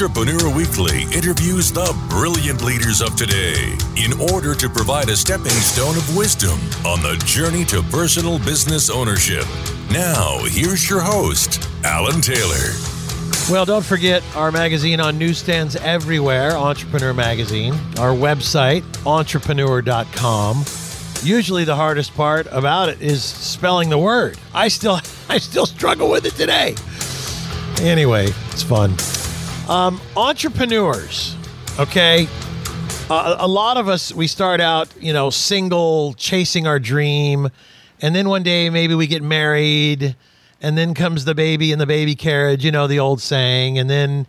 Entrepreneur Weekly interviews the brilliant leaders of today in order to provide a stepping stone of wisdom on the journey to personal business ownership. Now, here's your host, Alan Taylor. Well, don't forget our magazine on newsstands everywhere, Entrepreneur Magazine, our website, entrepreneur.com. Usually the hardest part about it is spelling the word. I still I still struggle with it today. Anyway, it's fun. Um, entrepreneurs, okay? Uh, a lot of us, we start out, you know, single, chasing our dream. And then one day maybe we get married. And then comes the baby in the baby carriage, you know, the old saying. And then.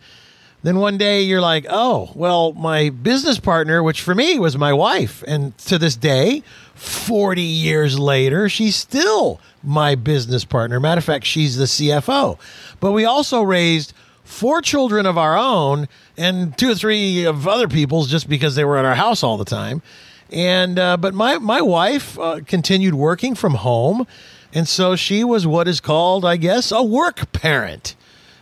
Then one day you're like, oh, well, my business partner, which for me was my wife, and to this day, 40 years later, she's still my business partner. Matter of fact, she's the CFO. But we also raised four children of our own and two or three of other people's just because they were at our house all the time. And uh, but my my wife uh, continued working from home, and so she was what is called, I guess, a work parent.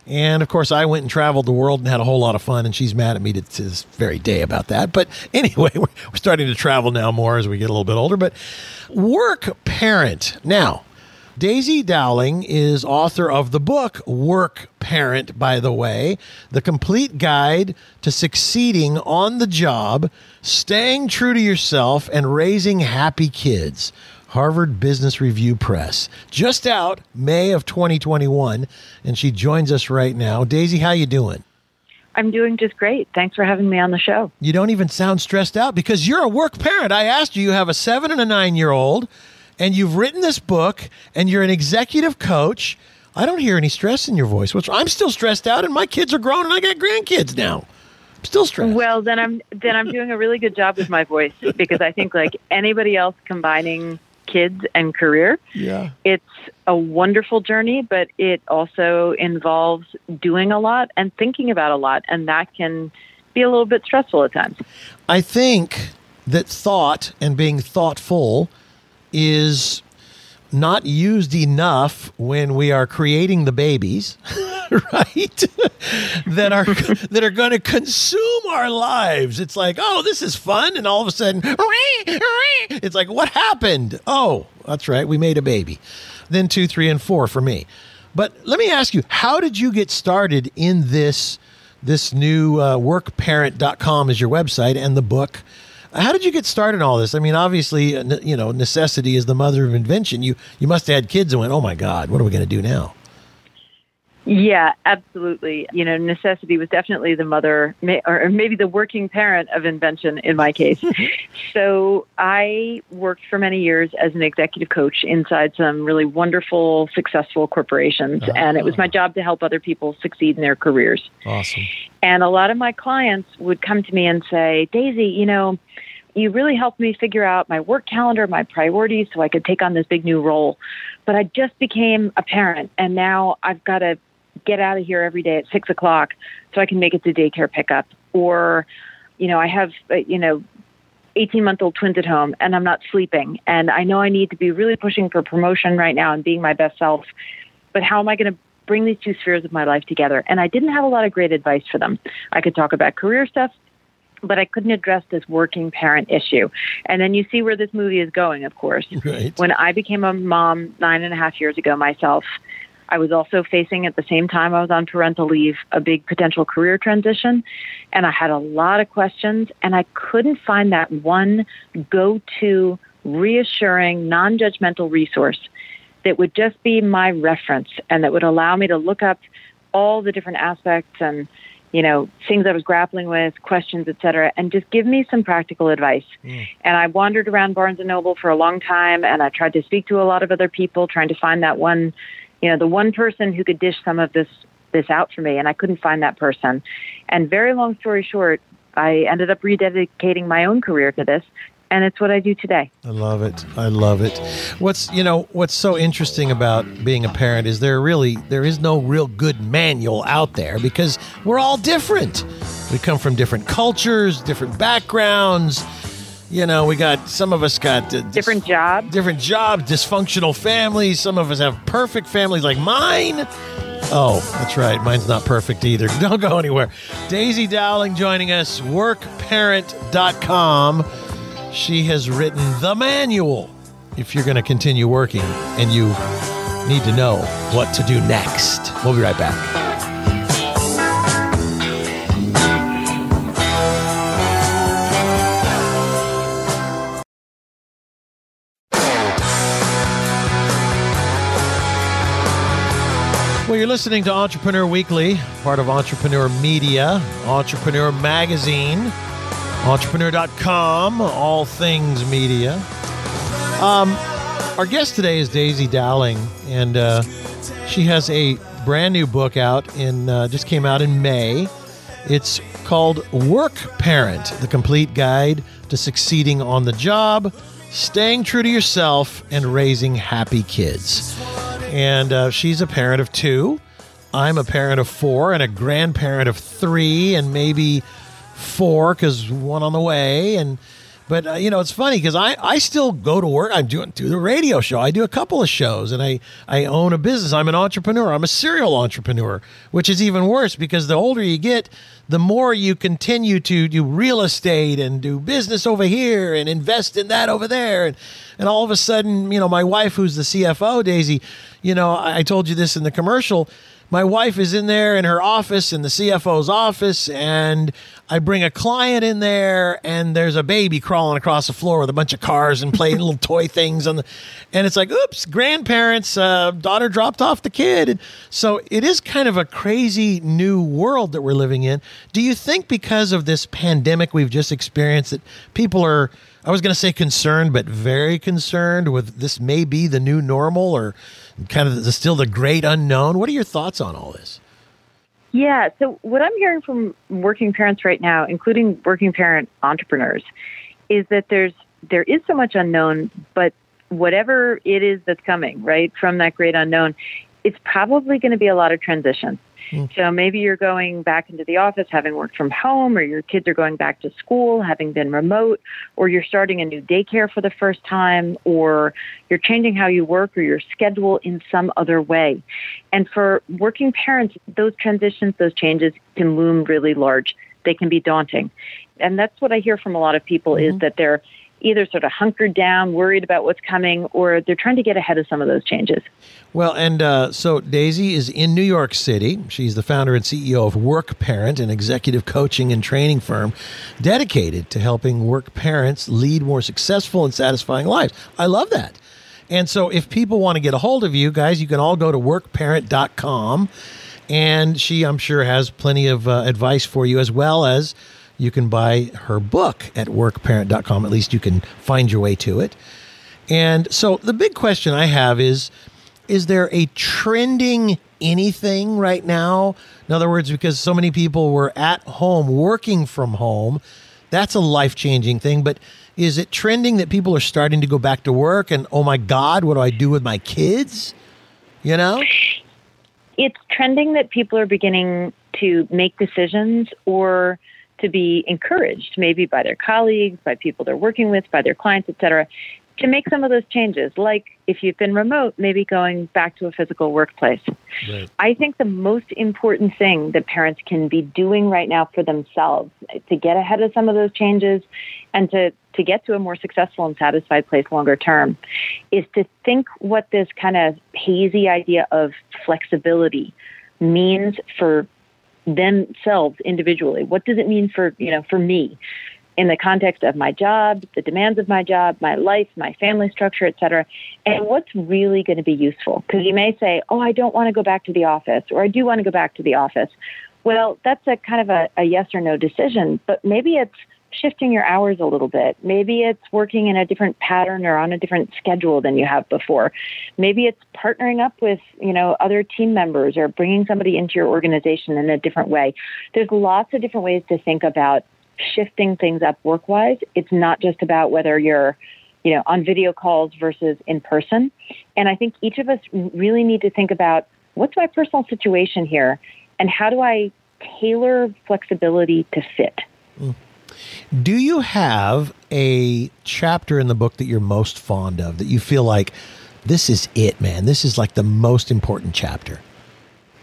And of course, I went and traveled the world and had a whole lot of fun. And she's mad at me to, to this very day about that. But anyway, we're, we're starting to travel now more as we get a little bit older. But work parent now. Daisy Dowling is author of the book Work Parent, by the way, the complete guide to succeeding on the job, staying true to yourself, and raising happy kids. Harvard Business Review Press. Just out May of 2021, and she joins us right now. Daisy, how you doing? I'm doing just great. Thanks for having me on the show. You don't even sound stressed out because you're a work parent. I asked you, you have a seven and a nine year old and you've written this book and you're an executive coach. I don't hear any stress in your voice, which I'm still stressed out and my kids are grown and I got grandkids now. I'm still stressed. Well, then I'm then I'm doing a really good job with my voice because I think like anybody else combining kids and career, yeah. it's a wonderful journey, but it also involves doing a lot and thinking about a lot and that can be a little bit stressful at times. I think that thought and being thoughtful is not used enough when we are creating the babies, right? that are that are going to consume our lives. It's like, oh, this is fun, and all of a sudden, it's like, what happened? Oh, that's right, we made a baby. Then two, three, and four for me. But let me ask you, how did you get started in this? This new uh, workparent.com is your website, and the book how did you get started in all this? I mean, obviously, uh, you know, necessity is the mother of invention. You you must have had kids and went, "Oh my God, what are we going to do now?" Yeah, absolutely. You know, necessity was definitely the mother, or maybe the working parent of invention in my case. so I worked for many years as an executive coach inside some really wonderful, successful corporations. Oh. And it was my job to help other people succeed in their careers. Awesome. And a lot of my clients would come to me and say, Daisy, you know, you really helped me figure out my work calendar, my priorities, so I could take on this big new role. But I just became a parent, and now I've got to get out of here every day at six o'clock so I can make it to daycare pickup. Or, you know, I have, uh, you know, 18 month old twins at home and I'm not sleeping. And I know I need to be really pushing for promotion right now and being my best self. But how am I going to bring these two spheres of my life together? And I didn't have a lot of great advice for them. I could talk about career stuff, but I couldn't address this working parent issue. And then you see where this movie is going, of course. Right. When I became a mom nine and a half years ago myself, I was also facing at the same time I was on parental leave a big potential career transition. And I had a lot of questions, and I couldn't find that one go to reassuring, non judgmental resource that would just be my reference and that would allow me to look up all the different aspects and you know things I was grappling with, questions, etc., and just give me some practical advice. Mm. And I wandered around Barnes and Noble for a long time, and I tried to speak to a lot of other people, trying to find that one you know, the one person who could dish some of this this out for me, and I couldn't find that person. And very long story short, I ended up rededicating my own career to this, and it's what I do today. I love it. I love it. What's you know what's so interesting about being a parent is there really there is no real good manual out there because we're all different. We come from different cultures, different backgrounds you know, we got some of us got uh, different jobs, different jobs, dysfunctional families. Some of us have perfect families like mine. Oh, that's right. Mine's not perfect either. Don't go anywhere. Daisy Dowling joining us, workparent.com. She has written the manual if you're going to continue working and you need to know what to do next. We'll be right back. Listening to Entrepreneur Weekly, part of Entrepreneur Media, Entrepreneur Magazine, entrepreneur.com, all things media. Um, our guest today is Daisy Dowling, and uh, she has a brand new book out in uh, just came out in May. It's called Work Parent: The Complete Guide to Succeeding on the Job, Staying True to Yourself, and Raising Happy Kids and uh, she's a parent of two. I'm a parent of four and a grandparent of three, and maybe four because one on the way. And but uh, you know, it's funny because I, I still go to work. I'm doing do the radio show. I do a couple of shows, and I I own a business. I'm an entrepreneur. I'm a serial entrepreneur, which is even worse because the older you get, the more you continue to do real estate and do business over here and invest in that over there, and and all of a sudden, you know, my wife, who's the CFO, Daisy, you know, I told you this in the commercial. My wife is in there in her office, in the CFO's office, and I bring a client in there, and there's a baby crawling across the floor with a bunch of cars and playing little toy things on the, and it's like, oops, grandparents, uh, daughter dropped off the kid, and so it is kind of a crazy new world that we're living in. Do you think because of this pandemic we've just experienced that people are I was going to say concerned, but very concerned with this may be the new normal or kind of the, still the great unknown. What are your thoughts on all this? Yeah, so what I'm hearing from working parents right now, including working parent entrepreneurs, is that there's there is so much unknown, but whatever it is that's coming, right, from that great unknown, it's probably going to be a lot of transition. Mm. So maybe you're going back into the office having worked from home, or your kids are going back to school having been remote, or you're starting a new daycare for the first time, or you're changing how you work or your schedule in some other way. And for working parents, those transitions, those changes can loom really large. They can be daunting. And that's what I hear from a lot of people mm-hmm. is that they're either sort of hunkered down, worried about what's coming, or they're trying to get ahead of some of those changes. Well, and uh, so Daisy is in New York City. She's the founder and CEO of Work Parent, an executive coaching and training firm dedicated to helping work parents lead more successful and satisfying lives. I love that. And so if people want to get a hold of you guys, you can all go to workparent.com. And she, I'm sure, has plenty of uh, advice for you as well as you can buy her book at workparent.com. At least you can find your way to it. And so the big question I have is is there a trending anything right now? In other words, because so many people were at home working from home, that's a life changing thing. But is it trending that people are starting to go back to work and, oh my God, what do I do with my kids? You know? It's trending that people are beginning to make decisions or to be encouraged, maybe by their colleagues, by people they're working with, by their clients, et cetera, to make some of those changes. Like if you've been remote, maybe going back to a physical workplace. Right. I think the most important thing that parents can be doing right now for themselves to get ahead of some of those changes and to, to get to a more successful and satisfied place longer term is to think what this kind of hazy idea of flexibility means for themselves individually. What does it mean for, you know, for me in the context of my job, the demands of my job, my life, my family structure, et cetera, and what's really going to be useful? Because you may say, oh, I don't want to go back to the office, or I do want to go back to the office. Well, that's a kind of a, a yes or no decision, but maybe it's shifting your hours a little bit. Maybe it's working in a different pattern or on a different schedule than you have before. Maybe it's partnering up with, you know, other team members or bringing somebody into your organization in a different way. There's lots of different ways to think about shifting things up work-wise. It's not just about whether you're you know, on video calls versus in person. And I think each of us really need to think about what's my personal situation here and how do I tailor flexibility to fit? Mm. Do you have a chapter in the book that you're most fond of that you feel like this is it, man? This is like the most important chapter?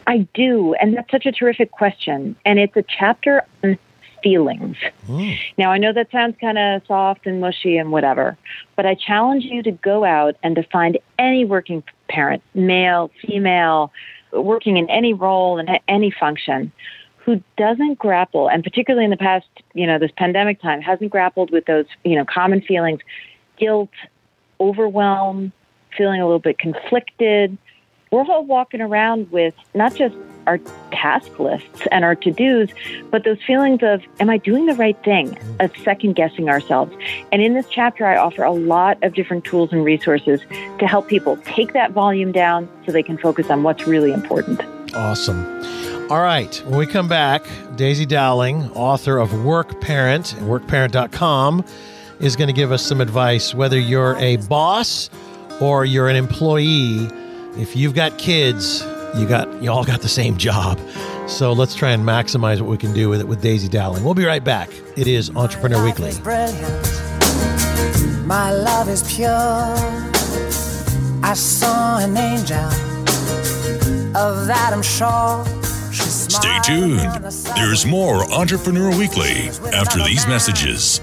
I do. And that's such a terrific question. And it's a chapter on feelings. Mm. Now, I know that sounds kind of soft and mushy and whatever, but I challenge you to go out and to find any working parent, male, female, working in any role and any function who doesn't grapple and particularly in the past you know this pandemic time hasn't grappled with those you know common feelings guilt overwhelm feeling a little bit conflicted we're all walking around with not just our task lists and our to dos, but those feelings of, am I doing the right thing? Of second guessing ourselves. And in this chapter, I offer a lot of different tools and resources to help people take that volume down so they can focus on what's really important. Awesome. All right. When we come back, Daisy Dowling, author of Work Parent, workparent.com, is going to give us some advice whether you're a boss or you're an employee if you've got kids, you got you all got the same job. So let's try and maximize what we can do with it with Daisy Dowling. We'll be right back. It is Entrepreneur Weekly. Brilliant. My love is pure. I saw an angel. Of that I'm sure. Stay tuned. There's more Entrepreneur Weekly after these messages.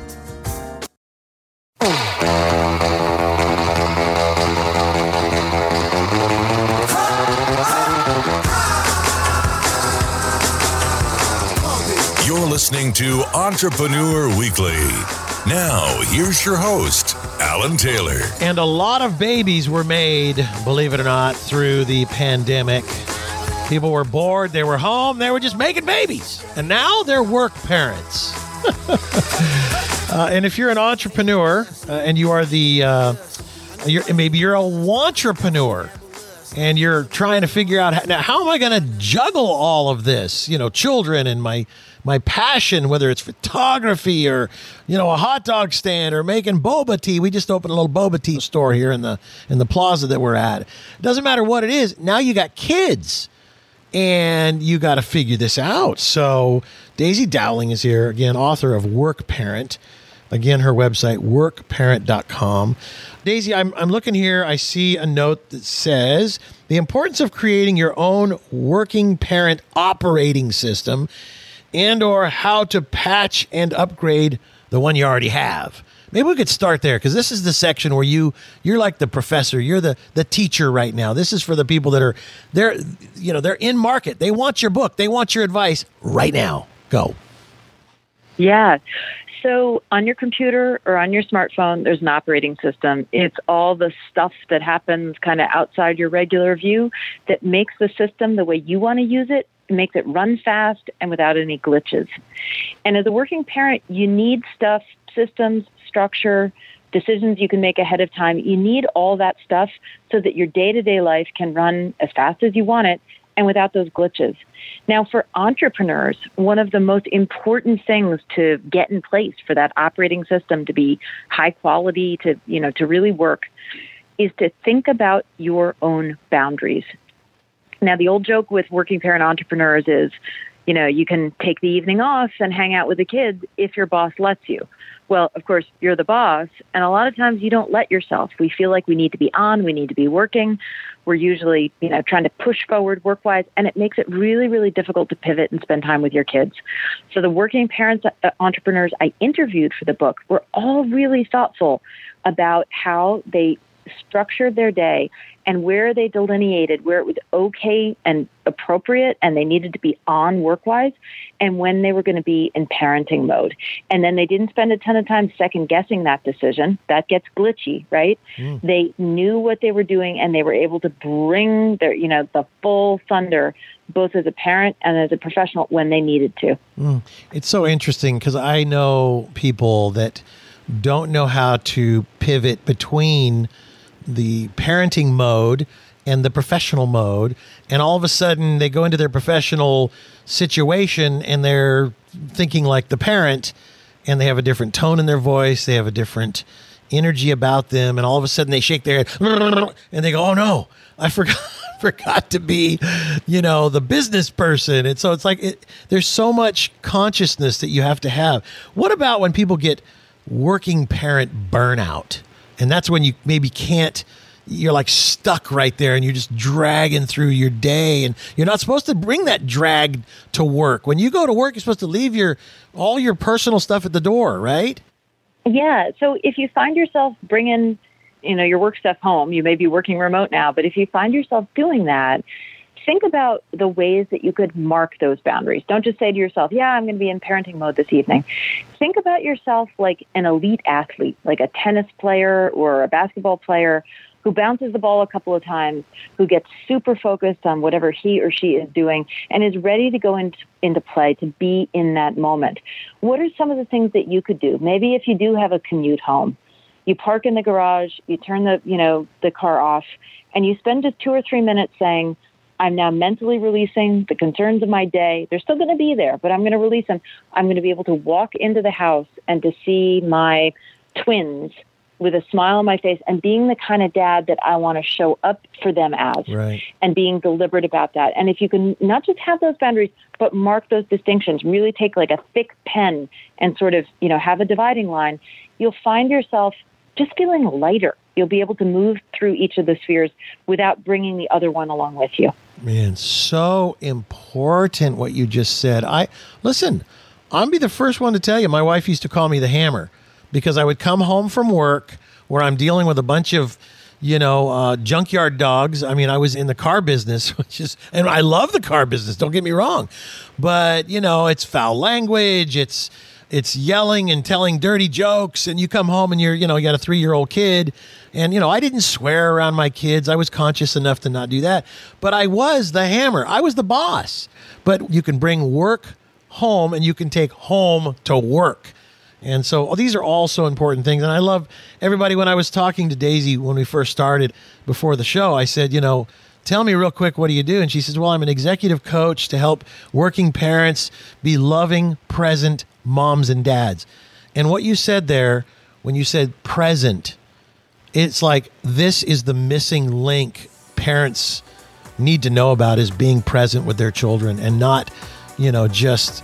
You're listening to Entrepreneur Weekly. Now, here's your host, Alan Taylor. And a lot of babies were made, believe it or not, through the pandemic. People were bored, they were home, they were just making babies. And now they're work parents. uh, and if you're an entrepreneur uh, and you are the, uh, you're, maybe you're a entrepreneur and you're trying to figure out how, now how am I going to juggle all of this? You know, children and my my passion, whether it's photography or you know a hot dog stand or making boba tea. We just opened a little boba tea store here in the in the plaza that we're at. It doesn't matter what it is. Now you got kids, and you got to figure this out. So Daisy Dowling is here again, author of Work Parent. Again, her website, workparent.com. Daisy, I'm, I'm looking here. I see a note that says the importance of creating your own working parent operating system and or how to patch and upgrade the one you already have. Maybe we could start there because this is the section where you you're like the professor, you're the the teacher right now. This is for the people that are they're you know they're in market. They want your book. They want your advice right now. Go. Yeah. So on your computer or on your smartphone, there's an operating system. It's all the stuff that happens kind of outside your regular view that makes the system the way you want to use it makes it run fast and without any glitches. And as a working parent, you need stuff, systems, structure, decisions you can make ahead of time. You need all that stuff so that your day to day life can run as fast as you want it and without those glitches. Now, for entrepreneurs, one of the most important things to get in place for that operating system to be high quality, to, you know, to really work, is to think about your own boundaries. Now, the old joke with working parent entrepreneurs is, you know, you can take the evening off and hang out with the kids if your boss lets you. Well, of course, you're the boss, and a lot of times you don't let yourself. We feel like we need to be on, we need to be working. We're usually, you know, trying to push forward work wise, and it makes it really, really difficult to pivot and spend time with your kids. So, the working parents, uh, entrepreneurs I interviewed for the book were all really thoughtful about how they structured their day and where they delineated where it was okay and appropriate and they needed to be on work wise and when they were going to be in parenting mode. And then they didn't spend a ton of time second guessing that decision. That gets glitchy, right? Mm. They knew what they were doing and they were able to bring their, you know, the full thunder both as a parent and as a professional when they needed to. Mm. It's so interesting because I know people that don't know how to pivot between the parenting mode and the professional mode and all of a sudden they go into their professional situation and they're thinking like the parent and they have a different tone in their voice they have a different energy about them and all of a sudden they shake their head and they go oh no i forgot forgot to be you know the business person. And so it's like it, there's so much consciousness that you have to have. What about when people get working parent burnout and that's when you maybe can't you're like stuck right there and you're just dragging through your day and you're not supposed to bring that drag to work. When you go to work, you're supposed to leave your all your personal stuff at the door, right? Yeah. So if you find yourself bringing, you know, your work stuff home, you may be working remote now, but if you find yourself doing that, think about the ways that you could mark those boundaries. Don't just say to yourself, yeah, I'm going to be in parenting mode this evening. Think about yourself like an elite athlete, like a tennis player or a basketball player who bounces the ball a couple of times, who gets super focused on whatever he or she is doing, and is ready to go into, into play to be in that moment. What are some of the things that you could do? Maybe if you do have a commute home, you park in the garage, you turn the you know the car off, and you spend just two or three minutes saying, I'm now mentally releasing the concerns of my day. They're still going to be there, but I'm going to release them. I'm going to be able to walk into the house and to see my twins with a smile on my face and being the kind of dad that I want to show up for them as right. and being deliberate about that. And if you can not just have those boundaries, but mark those distinctions, really take like a thick pen and sort of, you know, have a dividing line, you'll find yourself just feeling lighter. You'll be able to move through each of the spheres without bringing the other one along with you. Man, so important what you just said. I listen, I'll be the first one to tell you my wife used to call me the hammer because I would come home from work where I'm dealing with a bunch of you know, uh, junkyard dogs. I mean, I was in the car business, which is, and I love the car business. Don't get me wrong, but you know, it's foul language. It's it's yelling and telling dirty jokes, and you come home and you're, you know, you got a three year old kid, and you know, I didn't swear around my kids. I was conscious enough to not do that, but I was the hammer. I was the boss. But you can bring work home, and you can take home to work. And so oh, these are all so important things. And I love everybody. When I was talking to Daisy when we first started before the show, I said, you know, tell me real quick, what do you do? And she says, well, I'm an executive coach to help working parents be loving, present moms and dads. And what you said there, when you said present, it's like this is the missing link parents need to know about is being present with their children and not, you know, just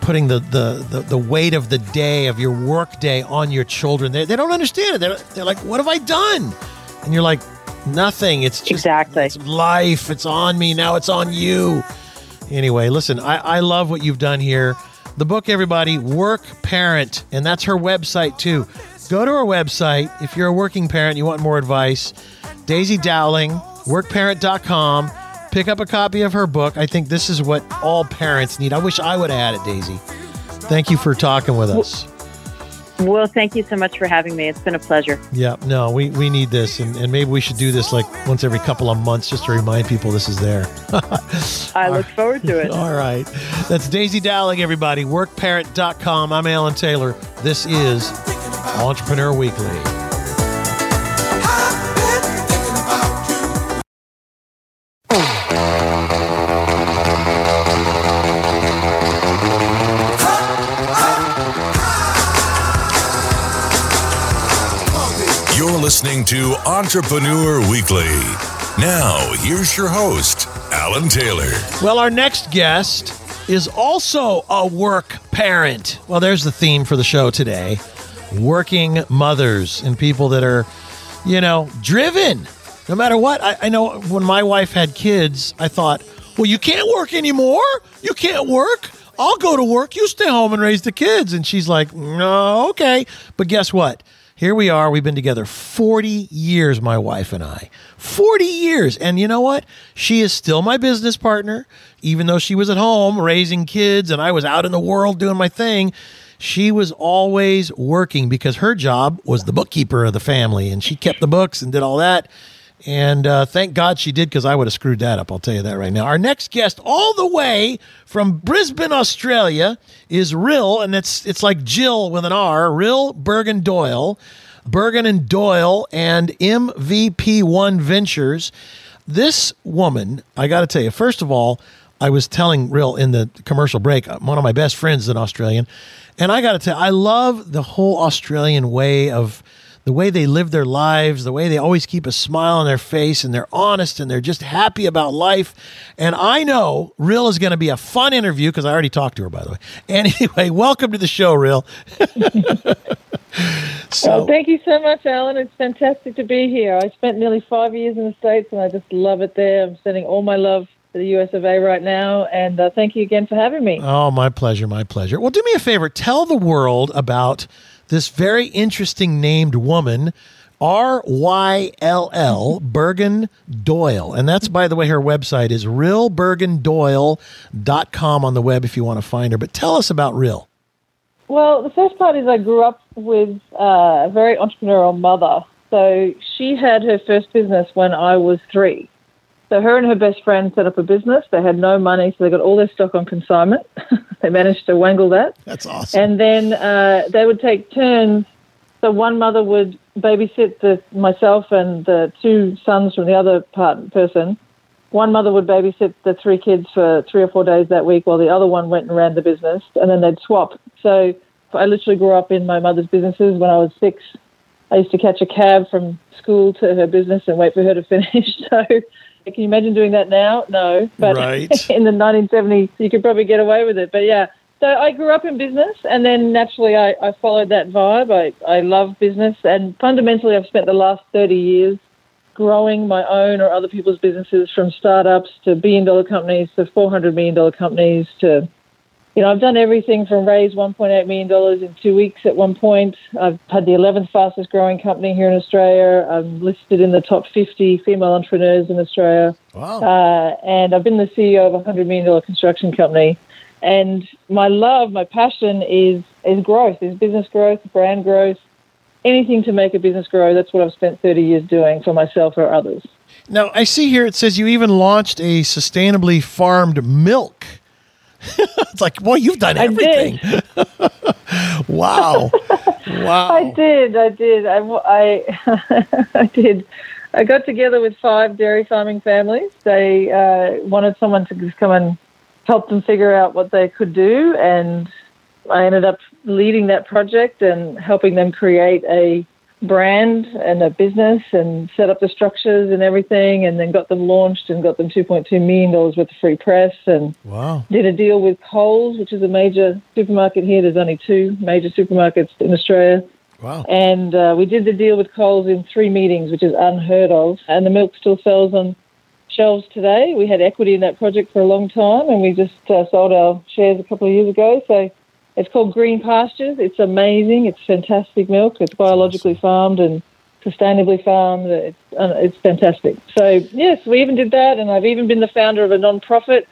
putting the, the, the, the, weight of the day, of your work day on your children. They, they don't understand it. They're, they're like, what have I done? And you're like, nothing. It's just exactly. it's life. It's on me. Now it's on you. Anyway, listen, I, I love what you've done here. The book, everybody, Work Parent, and that's her website too. Go to her website if you're a working parent, you want more advice. Daisy Dowling, workparent.com pick up a copy of her book. I think this is what all parents need. I wish I would have had it, Daisy. Thank you for talking with us. Well, thank you so much for having me. It's been a pleasure. Yeah, no, we, we need this, and, and maybe we should do this like once every couple of months just to remind people this is there. I look forward to it. All right. That's Daisy Dowling, everybody. Workparent.com. I'm Alan Taylor. This is Entrepreneur Weekly. Listening to Entrepreneur Weekly. Now, here's your host, Alan Taylor. Well, our next guest is also a work parent. Well, there's the theme for the show today working mothers and people that are, you know, driven. No matter what, I, I know when my wife had kids, I thought, well, you can't work anymore. You can't work. I'll go to work. You stay home and raise the kids. And she's like, no, okay. But guess what? Here we are. We've been together 40 years, my wife and I. 40 years. And you know what? She is still my business partner, even though she was at home raising kids and I was out in the world doing my thing. She was always working because her job was the bookkeeper of the family and she kept the books and did all that. And uh, thank God she did because I would have screwed that up. I'll tell you that right now. Our next guest, all the way from Brisbane, Australia, is Ryll, and it's it's like Jill with an R. Ryll Burgin Doyle, Burgin and Doyle, and MVP One Ventures. This woman, I got to tell you, first of all, I was telling Ryll in the commercial break. One of my best friends is an Australian, and I got to tell, you, I love the whole Australian way of the way they live their lives, the way they always keep a smile on their face and they're honest and they're just happy about life. And I know Ryll is going to be a fun interview because I already talked to her, by the way. Anyway, welcome to the show, Ryll. So well, thank you so much, Alan. It's fantastic to be here. I spent nearly five years in the States and I just love it there. I'm sending all my love to the US of A right now. And uh, thank you again for having me. Oh, my pleasure. My pleasure. Well, do me a favor. Tell the world about this very interesting named woman. R Y L L Burgin Doyle. And that's, by the way, her website is ryllburgindoyle.com on the web if you want to find her. But tell us about Ryll. Well, the first part is I grew up with uh, a very entrepreneurial mother. So she had her first business when I was three. So her and her best friend set up a business. They had no money, so they got all their stock on consignment. they managed to wangle that. That's awesome. And then uh, they would take turns. So one mother would babysit the, myself and the two sons from the other part, person. One mother would babysit the three kids for three or four days that week, while the other one went and ran the business, and then they'd swap. So I literally grew up in my mother's businesses. When I was six, I used to catch a cab from school to her business and wait for her to finish. So can you imagine doing that now? No. But right. in the 1970s, you could probably get away with it. But yeah, so I grew up in business and then naturally I, I followed that vibe. I, I love business and fundamentally I've spent the last 30 years growing my own or other people's businesses from startups to billion dollar companies to $400 million companies to you know, I've done everything from raise $1.8 million in two weeks at one point. I've had the 11th fastest growing company here in Australia. I'm listed in the top 50 female entrepreneurs in Australia. Wow. Uh, and I've been the CEO of a $100 million construction company. And my love, my passion is, is growth, is business growth, brand growth, anything to make a business grow. That's what I've spent 30 years doing for myself or others. Now, I see here it says you even launched a sustainably farmed milk it's like, boy, you've done everything. wow. Wow. I did. I did. I, I, I, did. I got together with five dairy farming families. They uh, wanted someone to just come and help them figure out what they could do. And I ended up leading that project and helping them create a brand and a business and set up the structures and everything and then got them launched and got them $2.2 million worth of free press and wow. did a deal with Coles, which is a major supermarket here. There's only two major supermarkets in Australia. Wow. And uh, we did the deal with Coles in three meetings, which is unheard of. And the milk still sells on shelves today. We had equity in that project for a long time and we just uh, sold our shares a couple of years ago. So it's called Green Pastures. It's amazing. It's fantastic milk. It's biologically farmed and sustainably farmed. It's, uh, it's fantastic. So, yes, we even did that. And I've even been the founder of a non-profit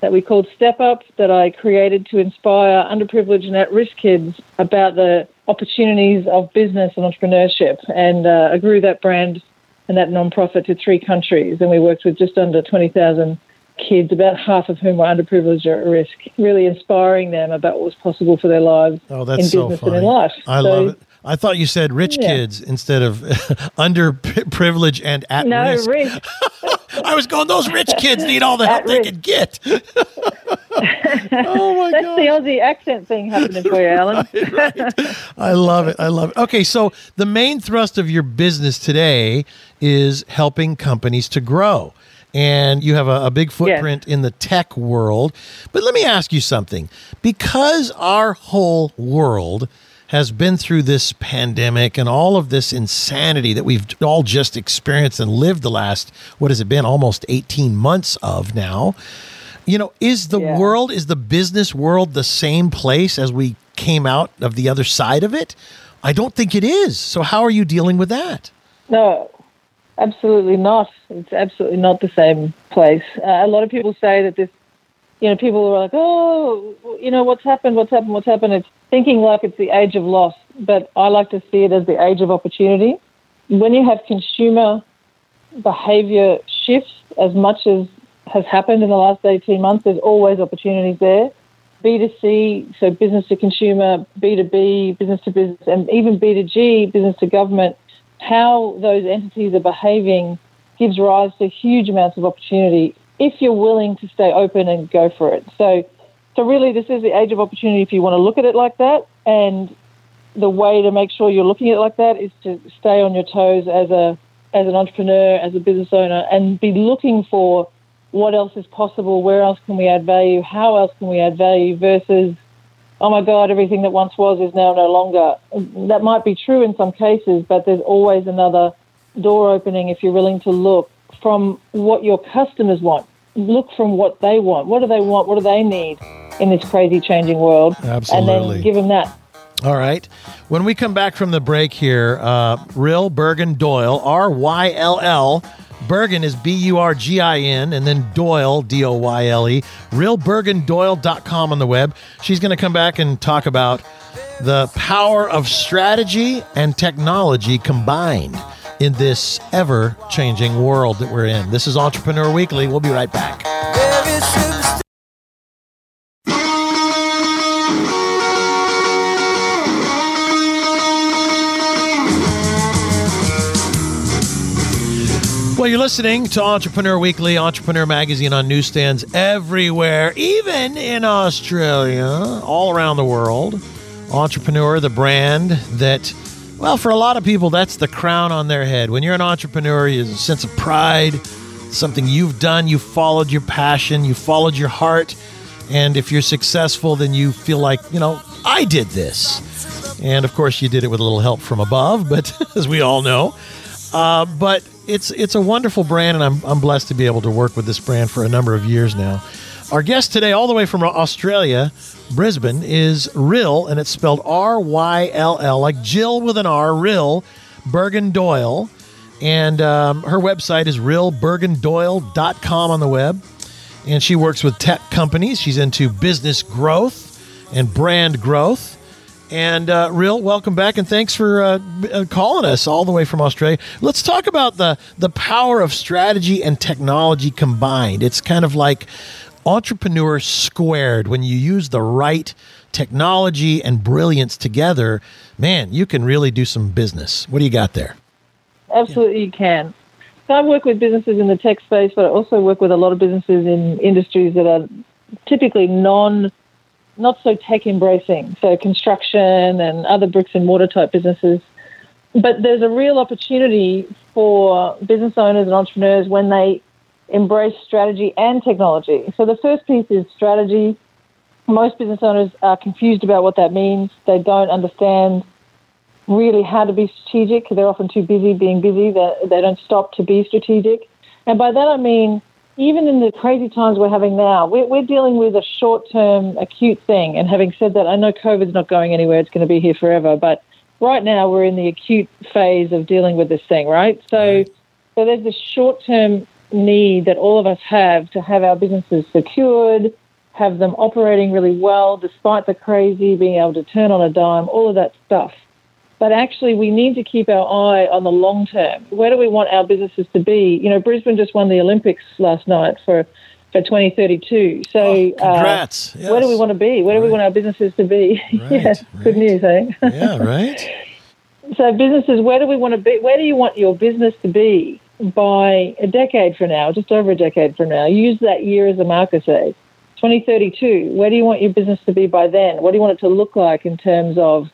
that we called Step Up that I created to inspire underprivileged and at-risk kids about the opportunities of business and entrepreneurship. And uh, I grew that brand and that non-profit to three countries. And we worked with just under 20,000 kids, about half of whom were underprivileged or at risk, really inspiring them about what was possible for their lives oh, that's in so business funny. and in life. I so, love it. I thought you said rich Yeah. kids instead of underprivileged and at No, risk. I was going, those rich kids need all the help they can get. oh my God. That's the Aussie accent thing happening for you, Alan. I love it. I love it. Okay, so the main thrust of your business today is helping companies to grow. And you have a, a big footprint in the tech world. But let me ask you something. Because our whole world has been through this pandemic and all of this insanity that we've all just experienced and lived the last, what has it been, almost 18 months of now. You know, is the Yeah. world, is the business world the same place as we came out of the other side of it? I don't think it is. So, how are you dealing with that? No, absolutely not. It's absolutely not the same place. Uh, a lot of people say that this, you know, people are like, oh, you know, what's happened, what's happened, what's happened. It's thinking like it's the age of loss, but I like to see it as the age of opportunity. When you have consumer behavior shifts as much as has happened in the last 18 months, there's always opportunities there. B2C, so business to consumer, B2B, business to business, and even B2G, business to government, how those entities are behaving gives rise to huge amounts of opportunity if you're willing to stay open and go for it. So, so really, this is the age of opportunity if you want to look at it like that. And the way to make sure you're looking at it like that is to stay on your toes as a as an entrepreneur, as a business owner, and be looking for what else is possible, where else can we add value, how else can we add value, versus oh my God, everything that once was is now no longer. That might be true in some cases, but there's always another door opening if you're willing to look from what your customers want. Look from what they want. What do they want? What do they need in this crazy changing world? Absolutely. And then give them that. All right. When we come back from the break here, uh, Ryll Burgin Doyle, R Y L L. Burgin is B U R G I N, and then Doyle, D O Y L E. RyllBurginDoyle.com on the web. She's going to come back and talk about the power of strategy and technology combined in this ever changing world that we're in. This is Entrepreneur Weekly. We'll be right back. Well, you're listening to Entrepreneur Weekly, Entrepreneur Magazine on newsstands everywhere, even in Australia, all around the world. Entrepreneur, the brand that, well, for a lot of people, that's the crown on their head. When you're an entrepreneur, there's a sense of pride, something you've done, you followed your passion, you followed your heart. And if you're successful, then you feel like, you know, I did this. And of course, you did it with a little help from above, but as we all know. Uh, but it's it's a wonderful brand, and I'm, I'm blessed to be able to work with this brand for a number of years now. Our guest today, all the way from Australia, Brisbane, is Ryll, and it's spelled R Y L L, like Jill with an R, Ryll Burgin Doyle. And um, her website is ryllburgindoyle.com on the web. And she works with tech companies. She's into business growth and brand growth. And uh, Ryll, welcome back, and thanks for uh, uh, calling us all the way from Australia. Let's talk about the the power of strategy and technology combined. It's kind of like entrepreneur squared. When you use the right technology and brilliance together, man, you can really do some business. What do you got there? Absolutely, you can. So I work with businesses in the tech space, but I also work with a lot of businesses in industries that are typically non not so tech embracing, so construction and other bricks and mortar type businesses. But there's a real opportunity for business owners and entrepreneurs when they embrace strategy and technology. So the first piece is strategy. Most business owners are confused about what that means. They don't understand really how to be strategic. They're often too busy being busy. They, they don't stop to be strategic. And by that I mean even in the crazy times we're having now, we're, we're dealing with a short term acute thing. And having said that, I know COVID's not going anywhere, it's going to be here forever. But right now, we're in the acute phase of dealing with this thing, right? So, so there's this short term need that all of us have to have our businesses secured, have them operating really well despite the crazy, being able to turn on a dime, all of that stuff. But actually, we need to keep our eye on the long term. Where do we want our businesses to be? You know, Brisbane just won the Olympics last night for for 2032. So, oh, congrats. Uh, yes. where do we want to be? Where right. do we want our businesses to be? Right, yeah, right. good news, eh? yeah, right. so, businesses, where do we want to be? Where do you want your business to be by a decade from now, just over a decade from now? Use that year as a marker, say. 2032, where do you want your business to be by then? What do you want it to look like in terms of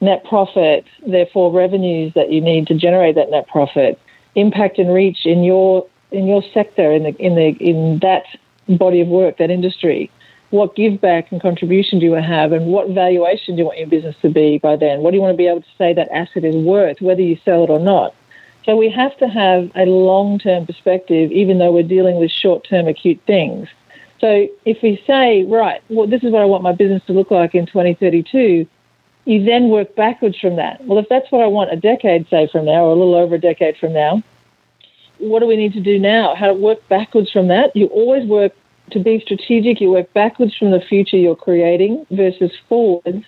net profit, therefore revenues that you need to generate that net profit, impact and reach in your in your sector in the in the in that body of work, that industry. What give back and contribution do you have, and what valuation do you want your business to be by then? What do you want to be able to say that asset is worth, whether you sell it or not? So we have to have a long term perspective, even though we're dealing with short term acute things. So if we say, right, well, this is what I want my business to look like in 2032, you then work backwards from that. Well, if that's what I want a decade, say, from now, or a little over a decade from now, what do we need to do now? How to work backwards from that? You always work to be strategic, you work backwards from the future you're creating versus forwards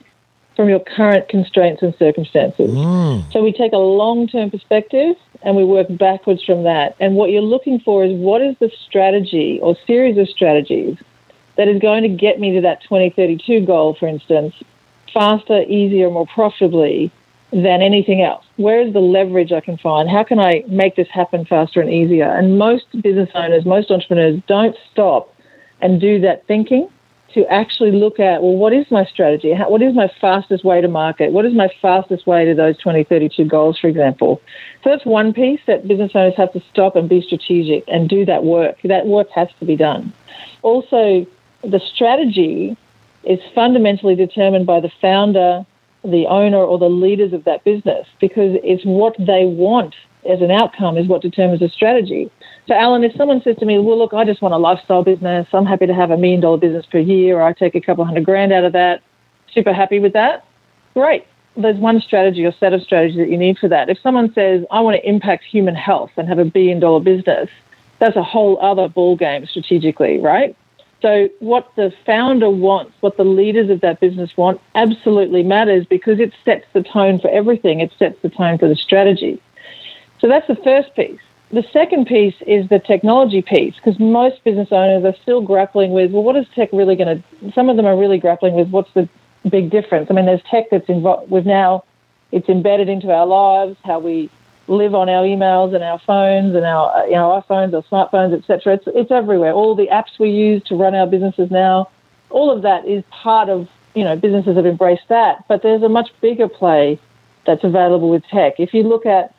from your current constraints and circumstances. Mm. So we take a long term perspective and we work backwards from that. And what you're looking for is what is the strategy or series of strategies that is going to get me to that 2032 goal, for instance, faster, easier, more profitably than anything else? Where is the leverage I can find? How can I make this happen faster and easier? And most business owners, most entrepreneurs don't stop and do that thinking to actually look at, well, what is my strategy? How, what is my fastest way to market? What is my fastest way to those 2032 goals, for example? So that's one piece that business owners have to stop and be strategic and do that work. That work has to be done. Also, the strategy is fundamentally determined by the founder, the owner, or the leaders of that business because it's what they want as an outcome is what determines the strategy. So, Alan, if someone says to me, well, look, I just want a lifestyle business, I'm happy to have a million dollar business per year, or I take a couple hundred grand out of that, super happy with that, great. There's one strategy or set of strategies that you need for that. If someone says, I want to impact human health and have a billion dollar business, that's a whole other ball game strategically, right? So, what the founder wants, what the leaders of that business want, absolutely matters because it sets the tone for everything. It sets the tone for the strategy. So, that's the first piece. The second piece is the technology piece because most business owners are still grappling with, well, what is tech really going to? Some of them are really grappling with what's the big difference. I mean, there's tech that's involved. We've now it's embedded into our lives, how we live on our emails and our phones and our uh, you know iPhones or smartphones, etc. It's it's everywhere. All the apps we use to run our businesses now, all of that is part of you know businesses have embraced that. But there's a much bigger play that's available with tech. If you look at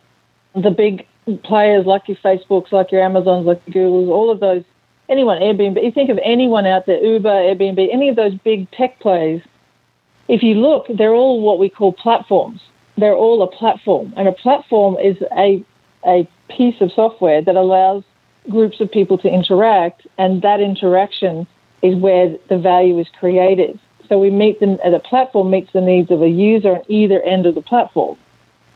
the big players like your Facebooks, like your Amazons, like your Googles, all of those, anyone, Airbnb, you think of anyone out there, Uber, Airbnb, any of those big tech plays, if you look, they're all what we call platforms they're all a platform, and a platform is a a piece of software that allows groups of people to interact, and that interaction is where the value is created. So we meet them, uh, as a platform meets the needs of a user on either end of the platform.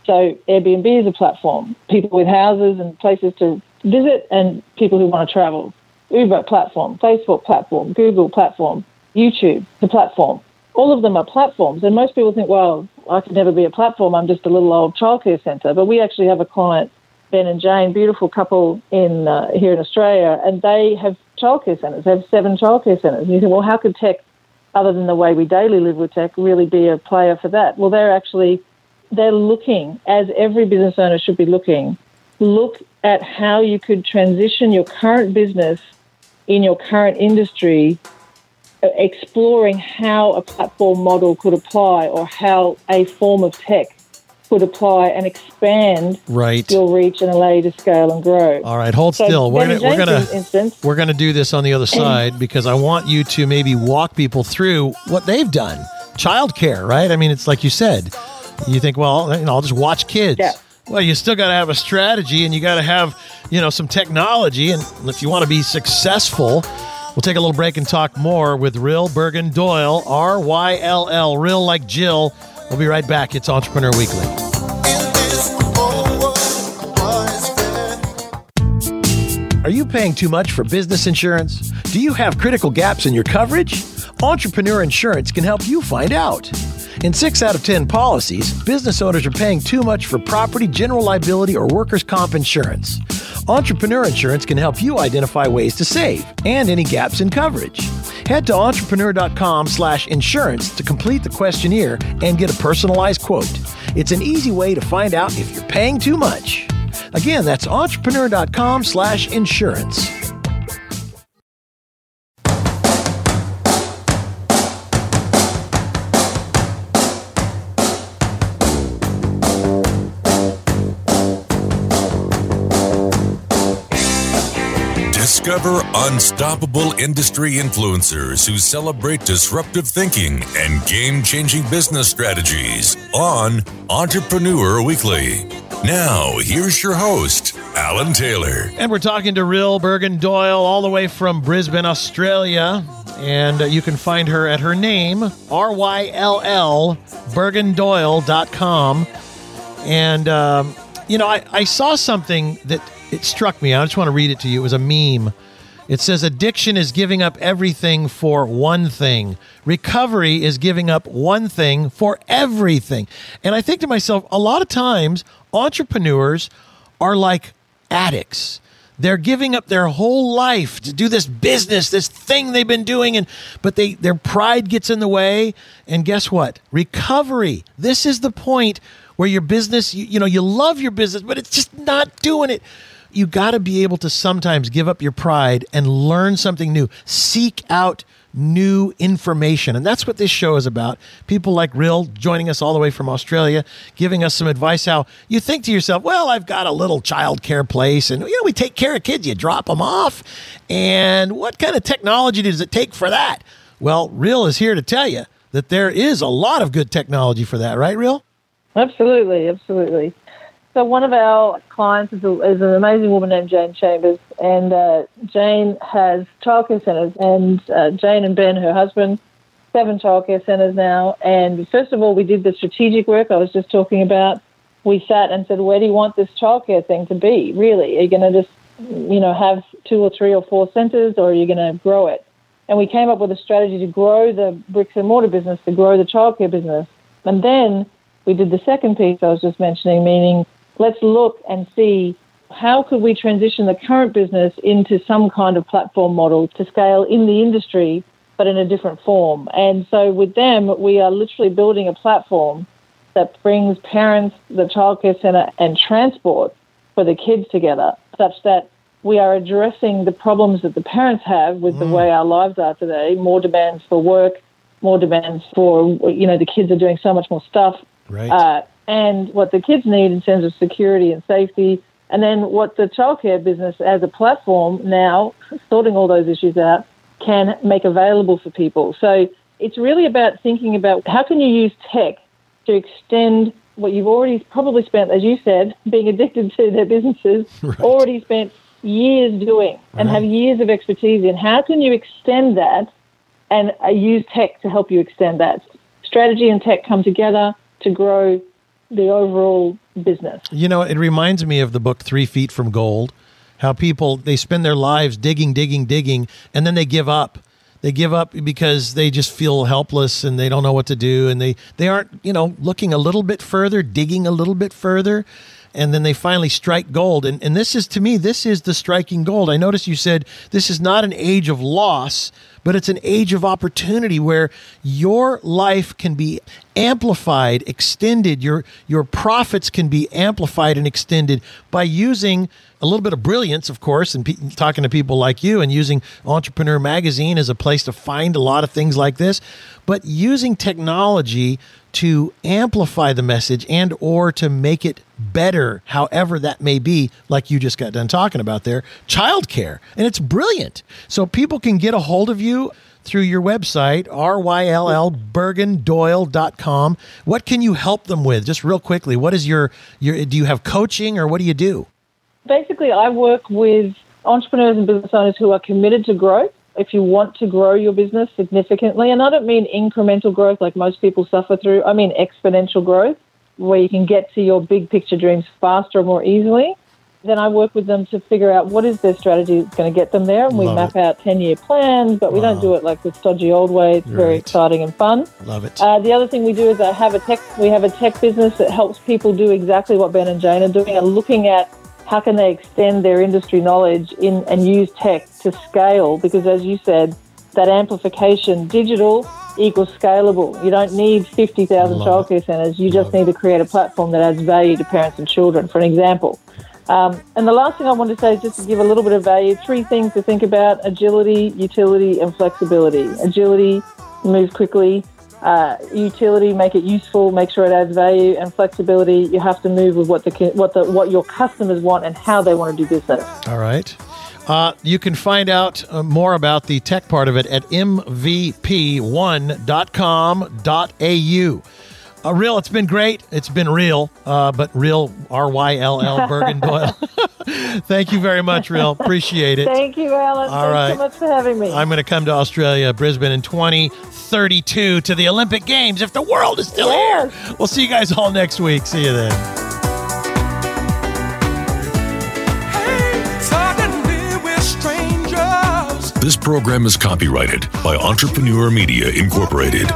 So Airbnb is a platform, people with houses and places to visit, and people who want to travel. Uber platform, Facebook platform, Google platform, YouTube, the platform. All of them are platforms, and most people think, well, I could never be a platform. I'm just a little old childcare centre. But we actually have a client, Ben and Jane, beautiful couple in uh, here in Australia, and they have childcare centres. They have seven childcare centres. And you think, well, how could tech, other than the way we daily live with tech, really be a player for that? Well, they're actually they're looking, as every business owner should be looking, look at how you could transition your current business in your current industry exploring how a platform model could apply or how a form of tech could apply and expand right. your reach and allow you to scale and grow. All right, hold so still. We're gonna, we're gonna instance, we're gonna do this on the other side because I want you to maybe walk people through what they've done. Childcare, right? I mean, it's like you said. You think, well, you know, I'll just watch kids. Yeah. Well, you still got to have a strategy, and you got to have, you know, some technology, and if you want to be successful, We'll take a little break and talk more with Ryll Burgin Doyle, R Y L L, Ryll like Jill. We'll be right back. It's Entrepreneur Weekly. Are you paying too much for business insurance? Do you have critical gaps in your coverage? Entrepreneur Insurance can help you find out. In six out of 10 policies, business owners are paying too much for property, general liability, or workers' comp insurance. Entrepreneur Insurance can help you identify ways to save and any gaps in coverage. Head to entrepreneur.com/insurance to complete the questionnaire and get a personalized quote. It's an easy way to find out if you're paying too much. Again, that's entrepreneur.com/insurance. Discover unstoppable industry influencers who celebrate disruptive thinking and game changing business strategies on Entrepreneur Weekly. Now, here's your host, Alan Taylor. And we're talking to Ryll Burgin Doyle, all the way from Brisbane, Australia. And uh, you can find her at her name, R Y L L, burgindoyle.com. And, um, you know, I, I saw something that it struck me. I just want to read it to you. It was a meme. It says addiction is giving up everything for one thing. Recovery is giving up one thing for everything. And I think to myself, a lot of times entrepreneurs are like addicts. They're giving up their whole life to do this business, this thing they've been doing and but they their pride gets in the way and guess what? Recovery. This is the point where your business you, you know you love your business but it's just not doing it you got to be able to sometimes give up your pride and learn something new. Seek out new information. And that's what this show is about. People like Ryll joining us all the way from Australia, giving us some advice how you think to yourself, well, I've got a little child care place and you know we take care of kids, you drop them off. And what kind of technology does it take for that? Well, Ryll is here to tell you that there is a lot of good technology for that, right, Ryll? Absolutely, absolutely. So one of our clients is, a, is an amazing woman named Jane Chambers, and uh, Jane has childcare centres, and uh, Jane and Ben, her husband, seven childcare centres now. And first of all, we did the strategic work I was just talking about. We sat and said, where do you want this childcare thing to be? Really, are you going to just, you know, have two or three or four centres, or are you going to grow it? And we came up with a strategy to grow the bricks and mortar business, to grow the childcare business, and then we did the second piece I was just mentioning, meaning let's look and see how could we transition the current business into some kind of platform model to scale in the industry, but in a different form. And so with them, we are literally building a platform that brings parents, the childcare centre, and transport for the kids together, such that we are addressing the problems that the parents have with mm. the way our lives are today. More demands for work, more demands for you know the kids are doing so much more stuff. Right. Uh, and what the kids need in terms of security and safety, and then what the childcare business as a platform now, sorting all those issues out, can make available for people. So it's really about thinking about how can you use tech to extend what you've already probably spent, as you said, being addicted to their businesses, right. already spent years doing and right. have years of expertise in. How can you extend that and uh, use tech to help you extend that? Strategy and tech come together to grow the overall business. You know, it reminds me of the book Three Feet from Gold, how people they spend their lives digging, digging, digging, and then they give up. They give up because they just feel helpless and they don't know what to do, and they they aren't you know looking a little bit further, digging a little bit further and then they finally strike gold. And, and this is, to me, this is the striking gold. I noticed you said this is not an age of loss, but it's an age of opportunity where your life can be amplified, extended, your, your profits can be amplified and extended by using a little bit of brilliance, of course, and pe- talking to people like you and using Entrepreneur Magazine as a place to find a lot of things like this, but using technology to amplify the message and or to make it better however that may be like you just got done talking about there childcare. And it's brilliant. So people can get a hold of you through your website ryllburgindoyle.com what can you help them with? Just real quickly what is your your do you have coaching or what do you do? Basically i work with entrepreneurs and business owners who are committed to growth if you want to grow your business significantly, and I don't mean incremental growth like most people suffer through, I mean exponential growth, where you can get to your big picture dreams faster and more easily, then I work with them to figure out what is their strategy that's going to get them there. And we Love map it. out 10 year plans, but wow. we don't do it like the stodgy old way. It's right. very exciting and fun. Love it. Uh, the other thing we do is I have a tech, we have a tech business that helps people do exactly what Ben and Jane are doing and looking at how can they extend their industry knowledge in and use tech to scale? Because as you said, that amplification, digital equals scalable. You don't need 50,000 childcare centres. You just need to create a platform that adds value to parents and children, for an example. Um, and the last thing I want to say is just to give a little bit of value, three things to think about agility, utility, and flexibility. Agility, move quickly uh, utility, make it useful, make sure it adds value, and flexibility. You have to move with what the what the what your customers want and how they want to do business. All right. Uh, you can find out uh, more about the tech part of it at mvp1.com.au. Uh, Ryll, it's been great. It's been real, uh, but Ryll R Y L L Burgin Doyle. Thank you very much, Ryll. Appreciate it. Thank you, Alan. All Thanks right. so much for having me. I'm going to come to Australia, Brisbane in 2032 to the Olympic Games if the world is still yes. here. We'll see you guys all next week. See you then. This program is copyrighted by Entrepreneur Media Incorporated.